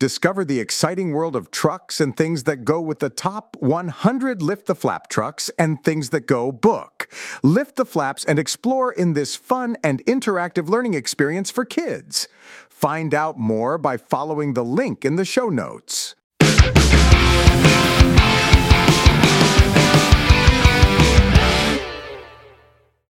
Discover the exciting world of trucks and things that go with the top 100 Lift the Flap trucks and things that go book. Lift the flaps and explore in this fun and interactive learning experience for kids. Find out more by following the link in the show notes.